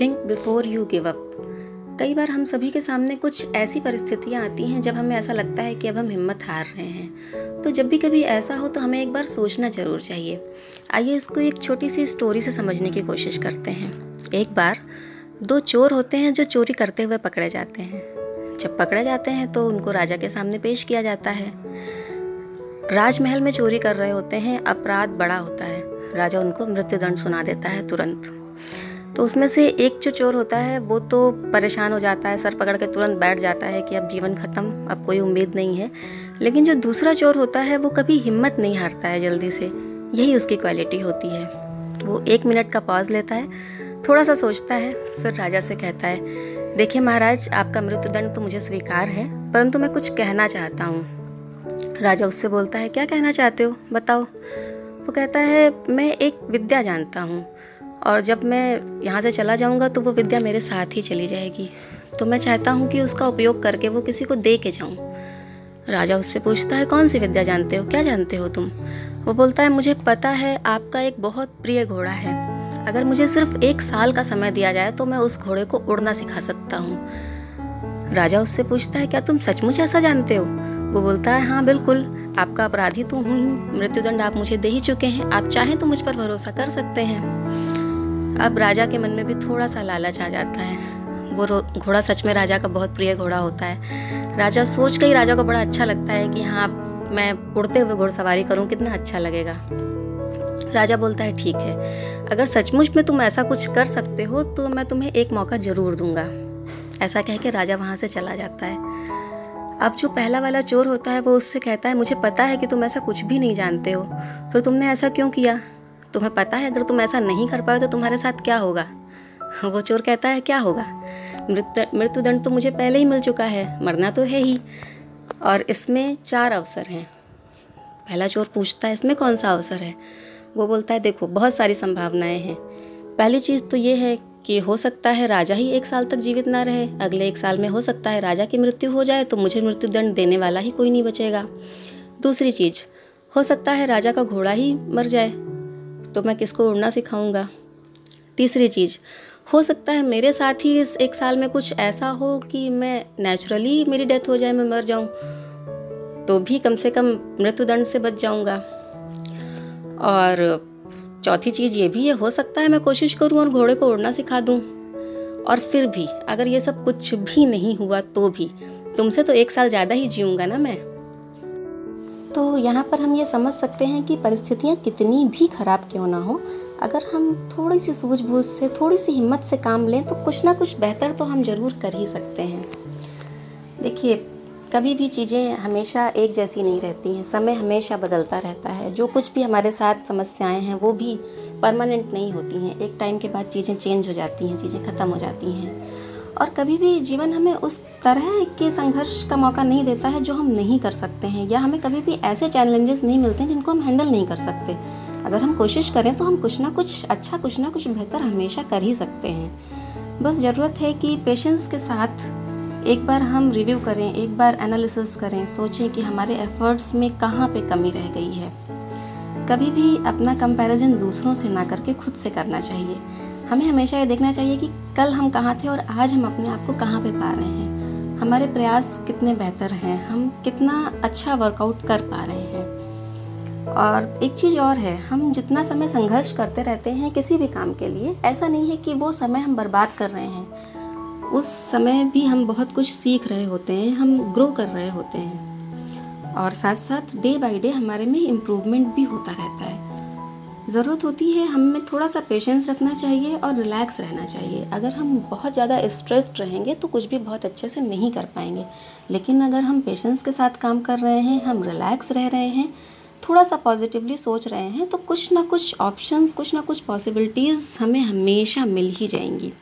Think before you give up कई बार हम सभी के सामने कुछ ऐसी परिस्थितियाँ आती हैं जब हमें ऐसा लगता है कि अब हम हिम्मत हार रहे हैं। तो जब भी कभी ऐसा हो तो हमें एक बार सोचना ज़रूर चाहिए। आइए इसको एक छोटी सी स्टोरी से समझने की कोशिश करते हैं। एक बार दो चोर होते हैं जो चोरी करते हुए पकड़े जाते हैं। जब पकड़े जाते हैं तो उनको राजा के सामने पेश किया जाता है। राजमहल में चोरी कर रहे होते हैं, अपराध बड़ा होता है। राजा उनको मृत्युदंड सुना देता है तुरंत। तो उसमें से एक जो चोर होता है, वो तो परेशान हो जाता है, सर पकड़ के तुरंत बैठ जाता है कि अब जीवन ख़त्म, अब कोई उम्मीद नहीं है। लेकिन जो दूसरा चोर होता है, वो कभी हिम्मत नहीं हारता है जल्दी से, यही उसकी क्वालिटी होती है। वो एक मिनट का पॉज लेता है थोड़ा सा सोचता है, फिर राजा से कहता है, देखिए महाराज, आपका मृत्युदंड तो मुझे स्वीकार है, परंतु मैं कुछ कहना चाहता हूँ। राजा उससे बोलता है, क्या कहना चाहते हो? बताओ। वो कहता है, मैं एक विद्या जानता हूँ और जब मैं यहाँ से चला जाऊँगा तो वो विद्या मेरे साथ ही चली जाएगी। तो मैं चाहता हूँ कि उसका उपयोग करके वो किसी को दे के जाऊँ। राजा उससे पूछता है, कौन सी विद्या जानते हो? क्या जानते हो तुम? वो बोलता है, मुझे पता है, आपका एक बहुत प्रिय घोड़ा है। अगर मुझे सिर्फ़ एक साल का समय दिया जाए तो मैं उस घोड़े को उड़ना सिखा सकता हूँ। राजा उससे पूछता है, क्या तुम सचमुच ऐसा जानते हो? वो बोलता है हाँ बिल्कुल। आपका अपराधी तो हूँ मृत्युदंड आप मुझे दे ही चुके हैं। आप चाहें तो मुझ पर भरोसा कर सकते हैं। अब राजा के मन में भी थोड़ा सा लालच आ जाता है। वो घोड़ा सच में राजा का बहुत प्रिय घोड़ा होता है। राजा सोच के ही राजा को बड़ा अच्छा लगता है कि हाँ मैं उड़ते हुए घोड़सवारी करूँ, कितना अच्छा लगेगा। राजा बोलता है, ठीक है, अगर सचमुच में तुम ऐसा कुछ कर सकते हो तो मैं तुम्हें एक मौका ज़रूर दूँगा। ऐसा कह के राजा वहाँ से चला जाता है। अब जो पहला वाला चोर होता है, वो उससे कहता है, मुझे पता है कि तुम ऐसा कुछ भी नहीं जानते हो, फिर तुमने ऐसा क्यों किया? तुम्हें पता है, अगर तुम ऐसा नहीं कर पाए तो तुम्हारे साथ क्या होगा? वो चोर कहता है, क्या होगा? मृत्यु मृत्युदंड तो मुझे पहले ही मिल चुका है, मरना तो है ही। और इसमें चार अवसर हैं। पहला चोर पूछता है, इसमें कौन सा अवसर है? वो बोलता है, देखो, बहुत सारी संभावनाएँ हैं। पहली चीज़ तो ये है कि हो सकता है राजा ही एक साल तक जीवित ना रहे। अगले एक साल में हो सकता है राजा की मृत्यु हो जाए तो मुझे मृत्युदंड देने वाला ही कोई नहीं बचेगा। दूसरी चीज़, हो सकता है राजा का घोड़ा ही मर जाए। तो मैं किसको उड़ना सिखाऊँगा? तीसरी चीज़, हो सकता है मेरे साथ ही इस एक साल में कुछ ऐसा हो कि मैं नेचुरली मेरी डेथ हो जाए, मैं मर जाऊँ तो भी कम से कम मृत्युदंड से बच जाऊँगा। और चौथी चीज़ ये भी है, हो सकता है मैं कोशिश करूँ और घोड़े को उड़ना सिखा दूँ। और फिर भी, अगर ये सब कुछ भी नहीं हुआ तो भी, तुमसे तो एक साल ज़्यादा ही जीऊँगा ना मैं। तो यहाँ पर हम ये समझ सकते हैं कि परिस्थितियाँ कितनी भी ख़राब क्यों ना हो। अगर हम थोड़ी सी सूझबूझ से थोड़ी सी हिम्मत से काम लें तो कुछ ना कुछ बेहतर तो हम ज़रूर कर ही सकते हैं। देखिए, कभी भी चीज़ें हमेशा एक जैसी नहीं रहती हैं। समय हमेशा बदलता रहता है। जो कुछ भी हमारे साथ समस्याएँ हैं, वो भी परमानेंट नहीं होती हैं। एक टाइम के बाद चीज़ें चेंज हो जाती हैं, चीज़ें ख़त्म हो जाती हैं। और कभी भी जीवन हमें उस तरह के संघर्ष का मौका नहीं देता है जो हम नहीं कर सकते हैं, या हमें कभी भी ऐसे चैलेंजेस नहीं मिलते हैं जिनको हम हैंडल नहीं कर सकते। अगर हम कोशिश करें तो हम कुछ ना कुछ अच्छा कुछ ना कुछ बेहतर हमेशा कर ही सकते हैं। बस ज़रूरत है कि पेशेंस के साथ एक बार हम रिव्यू करें, एक बार एनालिसिस करें, सोचें कि हमारे एफ़र्ट्स में कहाँ पे कमी रह गई है। कभी भी अपना कंपैरिजन दूसरों से ना करके खुद से करना चाहिए। हमें हमेशा ये देखना चाहिए कि कल हम कहाँ थे और आज हम अपने आप को कहाँ पे पा रहे हैं। हमारे प्रयास कितने बेहतर हैं, हम कितना अच्छा वर्कआउट कर पा रहे हैं। और एक चीज़ और है, हम जितना समय संघर्ष करते रहते हैं किसी भी काम के लिए, ऐसा नहीं है कि वो समय हम बर्बाद कर रहे हैं। उस समय भी हम बहुत कुछ सीख रहे होते हैं, हम ग्रो कर रहे होते हैं। और साथ साथ डे बाय डे हमारे में इम्प्रूवमेंट भी होता रहता है। ज़रूरत होती है, हमें थोड़ा सा पेशेंस रखना चाहिए और रिलैक्स रहना चाहिए। अगर हम बहुत ज़्यादा स्ट्रेस्ड रहेंगे तो कुछ भी बहुत अच्छे से नहीं कर पाएँगे। लेकिन अगर हम पेशेंस के साथ काम कर रहे हैं, हम रिलैक्स रह रहे हैं थोड़ा सा पॉजिटिवली सोच रहे हैं तो कुछ ना कुछ ऑप्शंस कुछ ना कुछ पॉसिबिलिटीज़ हमें हमेशा मिल ही जाएँगी।